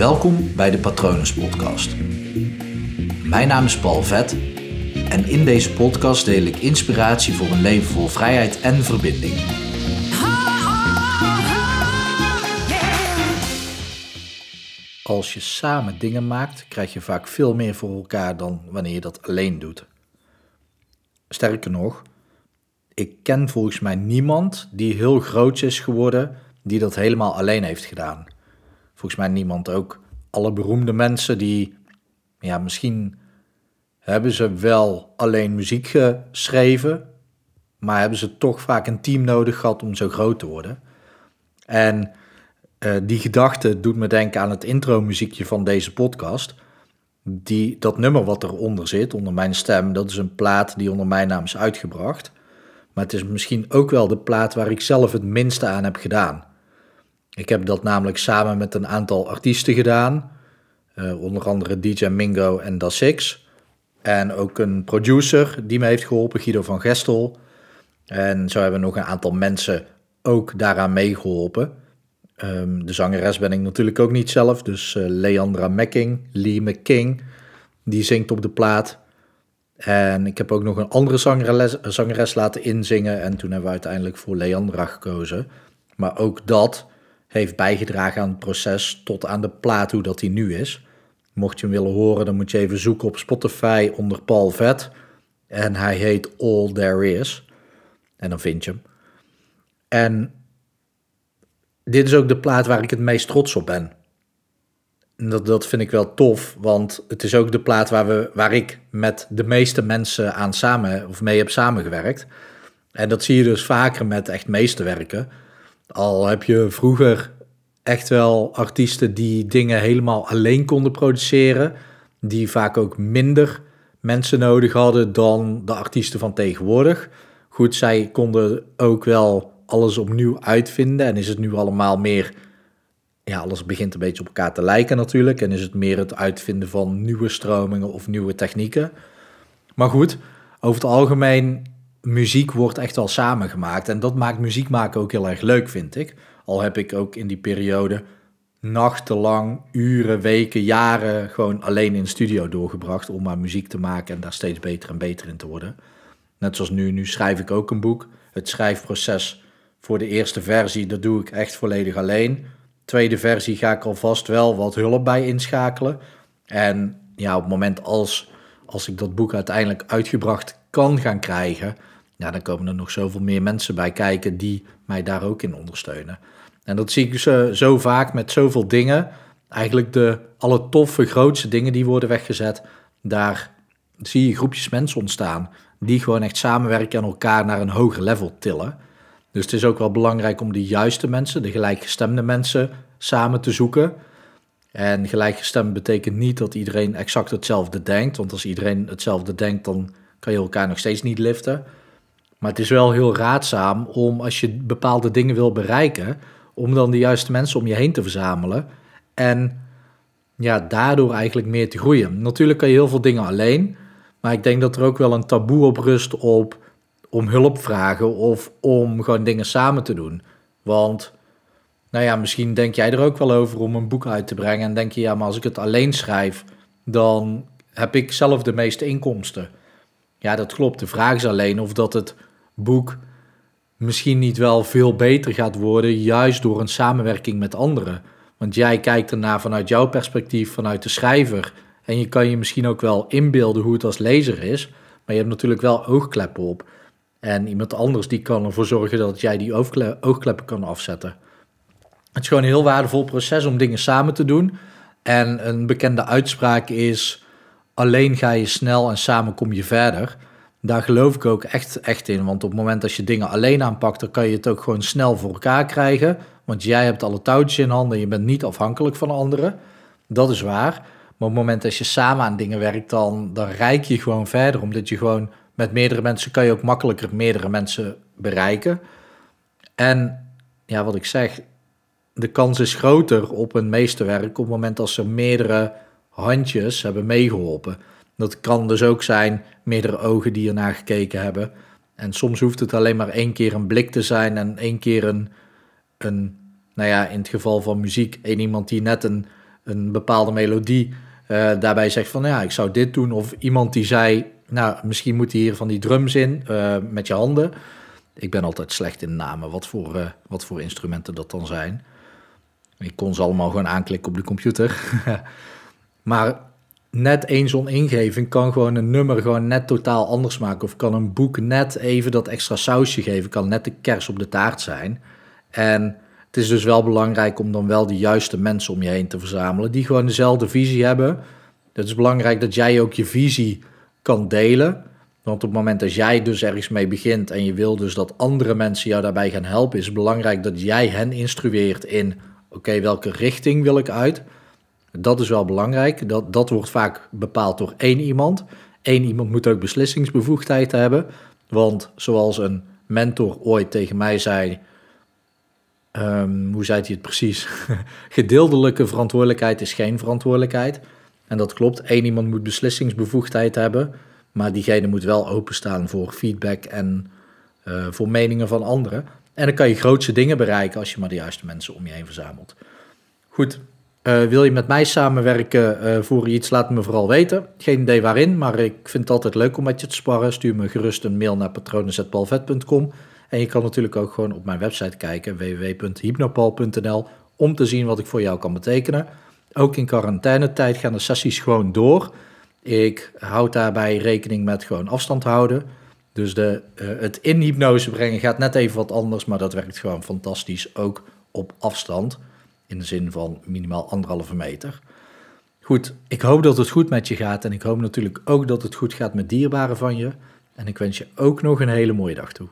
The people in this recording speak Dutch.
Welkom bij de Patronus Podcast. Mijn naam is Paul Vet en in deze podcast deel ik inspiratie voor een leven vol vrijheid en verbinding. Als je samen dingen maakt, krijg je vaak veel meer voor elkaar dan wanneer je dat alleen doet. Sterker nog, ik ken volgens mij niemand die heel groot is geworden die dat helemaal alleen heeft gedaan. Volgens mij niemand ook. Alle beroemde mensen die, ja, misschien hebben ze wel alleen muziek geschreven, maar hebben ze toch vaak een team nodig gehad om zo groot te worden. En uh, die gedachte doet me denken aan het intro-muziekje van deze podcast. Die, dat nummer wat eronder zit, onder mijn stem, dat is een plaat die onder mijn naam is uitgebracht. Maar het is misschien ook wel de plaat waar ik zelf het minste aan heb gedaan. Ik heb dat namelijk samen met een aantal artiesten gedaan. Uh, onder andere DJ Mingo en Da Six. En ook een producer die me heeft geholpen, Guido van Gestel. En zo hebben nog een aantal mensen ook daaraan meegeholpen. Um, de zangeres ben ik natuurlijk ook niet zelf, dus uh, Leandra Mecking, Lee McKing, die zingt op de plaat. En ik heb ook nog een andere zangeres, zangeres laten inzingen en toen hebben we uiteindelijk voor Leandra gekozen. Maar ook dat heeft bijgedragen aan het proces tot aan de plaat hoe dat die nu is. Mocht je hem willen horen, dan moet je even zoeken op Spotify onder Paul Vet. En hij heet All There Is. En dan vind je hem. En dit is ook de plaat waar ik het meest trots op ben. Dat, dat vind ik wel tof, want het is ook de plaat waar, we, waar ik met de meeste mensen aan samen of mee heb samengewerkt. En dat zie je dus vaker met echt meesterwerken. Al heb je vroeger echt wel artiesten die dingen helemaal alleen konden produceren, die vaak ook minder mensen nodig hadden dan de artiesten van tegenwoordig. Goed, zij konden ook wel alles opnieuw uitvinden en is het nu allemaal meer, ja, alles begint een beetje op elkaar te lijken natuurlijk en is het meer het uitvinden van nieuwe stromingen of nieuwe technieken. Maar goed, over het algemeen muziek wordt echt wel samengemaakt. En dat maakt muziek maken ook heel erg leuk, vind ik. Al heb ik ook in die periode nachtenlang, uren, weken, jaren gewoon alleen in studio doorgebracht om maar muziek te maken en daar steeds beter en beter in te worden. Net zoals nu, nu schrijf ik ook een boek. Het schrijfproces voor de eerste versie, dat doe ik echt volledig alleen. Tweede versie ga ik alvast wel wat hulp bij inschakelen. En ja, op het moment als, als ik dat boek uiteindelijk uitgebracht kan gaan krijgen, ja, dan komen er nog zoveel meer mensen bij kijken die mij daar ook in ondersteunen. En dat zie ik zo, zo vaak met zoveel dingen. Eigenlijk de alle toffe, grootste dingen die worden weggezet, daar zie je groepjes mensen ontstaan die gewoon echt samenwerken en elkaar naar een hoger level tillen. Dus het is ook wel belangrijk om de juiste mensen, de gelijkgestemde mensen, samen te zoeken. En gelijkgestemd betekent niet dat iedereen exact hetzelfde denkt, want als iedereen hetzelfde denkt, dan kan je elkaar nog steeds niet liften. Maar het is wel heel raadzaam om als je bepaalde dingen wil bereiken, om dan de juiste mensen om je heen te verzamelen. En ja, daardoor eigenlijk meer te groeien. Natuurlijk kan je heel veel dingen alleen, maar ik denk dat er ook wel een taboe op rust op om hulp vragen of om gewoon dingen samen te doen. Want, nou ja, misschien denk jij er ook wel over om een boek uit te brengen en denk je, ja, maar als ik het alleen schrijf, dan heb ik zelf de meeste inkomsten. Ja, dat klopt. De vraag is alleen of dat het boek misschien niet wel veel beter gaat worden, juist door een samenwerking met anderen. Want jij kijkt ernaar vanuit jouw perspectief, vanuit de schrijver. En je kan je misschien ook wel inbeelden hoe het als lezer is. Maar je hebt natuurlijk wel oogkleppen op. En iemand anders die kan ervoor zorgen dat jij die oogkleppen kan afzetten. Het is gewoon een heel waardevol proces om dingen samen te doen. En een bekende uitspraak is: alleen ga je snel en samen kom je verder. Daar geloof ik ook echt, echt in. Want op het moment dat je dingen alleen aanpakt, dan kan je het ook gewoon snel voor elkaar krijgen. Want jij hebt alle touwtjes in handen en je bent niet afhankelijk van anderen. Dat is waar. Maar op het moment dat je samen aan dingen werkt, dan, dan rijk je gewoon verder. Omdat je gewoon met meerdere mensen kan je ook makkelijker meerdere mensen bereiken. En ja, wat ik zeg, de kans is groter op een meesterwerk op het moment als ze meerdere handjes hebben meegeholpen. Dat kan dus ook zijn meerdere ogen die ernaar gekeken hebben. En soms hoeft het alleen maar één keer een blik te zijn en één keer een, een nou ja, in het geval van muziek, één iemand die net een, een bepaalde melodie uh, daarbij zegt van ja, ik zou dit doen. Of iemand die zei, nou, misschien moet hier van die drums in uh, met je handen. Ik ben altijd slecht in namen, wat voor, uh, wat voor instrumenten dat dan zijn. Ik kon ze allemaal gewoon aanklikken op de computer. maar net één zo'n ingeving kan gewoon een nummer gewoon net totaal anders maken. Of kan een boek net even dat extra sausje geven. Kan net de kers op de taart zijn. En het is dus wel belangrijk om dan wel de juiste mensen om je heen te verzamelen. Die gewoon dezelfde visie hebben. Het is belangrijk dat jij ook je visie kan delen. Want op het moment dat jij dus ergens mee begint en je wil dus dat andere mensen jou daarbij gaan helpen, is het belangrijk dat jij hen instrueert in: oké, welke richting wil ik uit? Dat is wel belangrijk. Dat, dat wordt vaak bepaald door één iemand. Eén iemand moet ook beslissingsbevoegdheid hebben. Want zoals een mentor ooit tegen mij zei: um, hoe zei hij het precies? Gedeeltelijke verantwoordelijkheid is geen verantwoordelijkheid. En dat klopt. Eén iemand moet beslissingsbevoegdheid hebben. Maar diegene moet wel openstaan voor feedback en uh, voor meningen van anderen. En dan kan je grootste dingen bereiken als je maar de juiste mensen om je heen verzamelt. Goed, uh, wil je met mij samenwerken uh, voor iets, laat me vooral weten. Geen idee waarin, maar ik vind het altijd leuk om met je te sparren. Stuur me gerust een mail naar patronen.palvet.com. En je kan natuurlijk ook gewoon op mijn website kijken, www.hypnopal.nl, om te zien wat ik voor jou kan betekenen. Ook in quarantainetijd gaan de sessies gewoon door. Ik houd daarbij rekening met gewoon afstand houden. Dus de, uh, het in hypnose brengen gaat net even wat anders, maar dat werkt gewoon fantastisch, ook op afstand. In de zin van minimaal anderhalve meter. Goed, ik hoop dat het goed met je gaat en ik hoop natuurlijk ook dat het goed gaat met dierbaren van je. En ik wens je ook nog een hele mooie dag toe.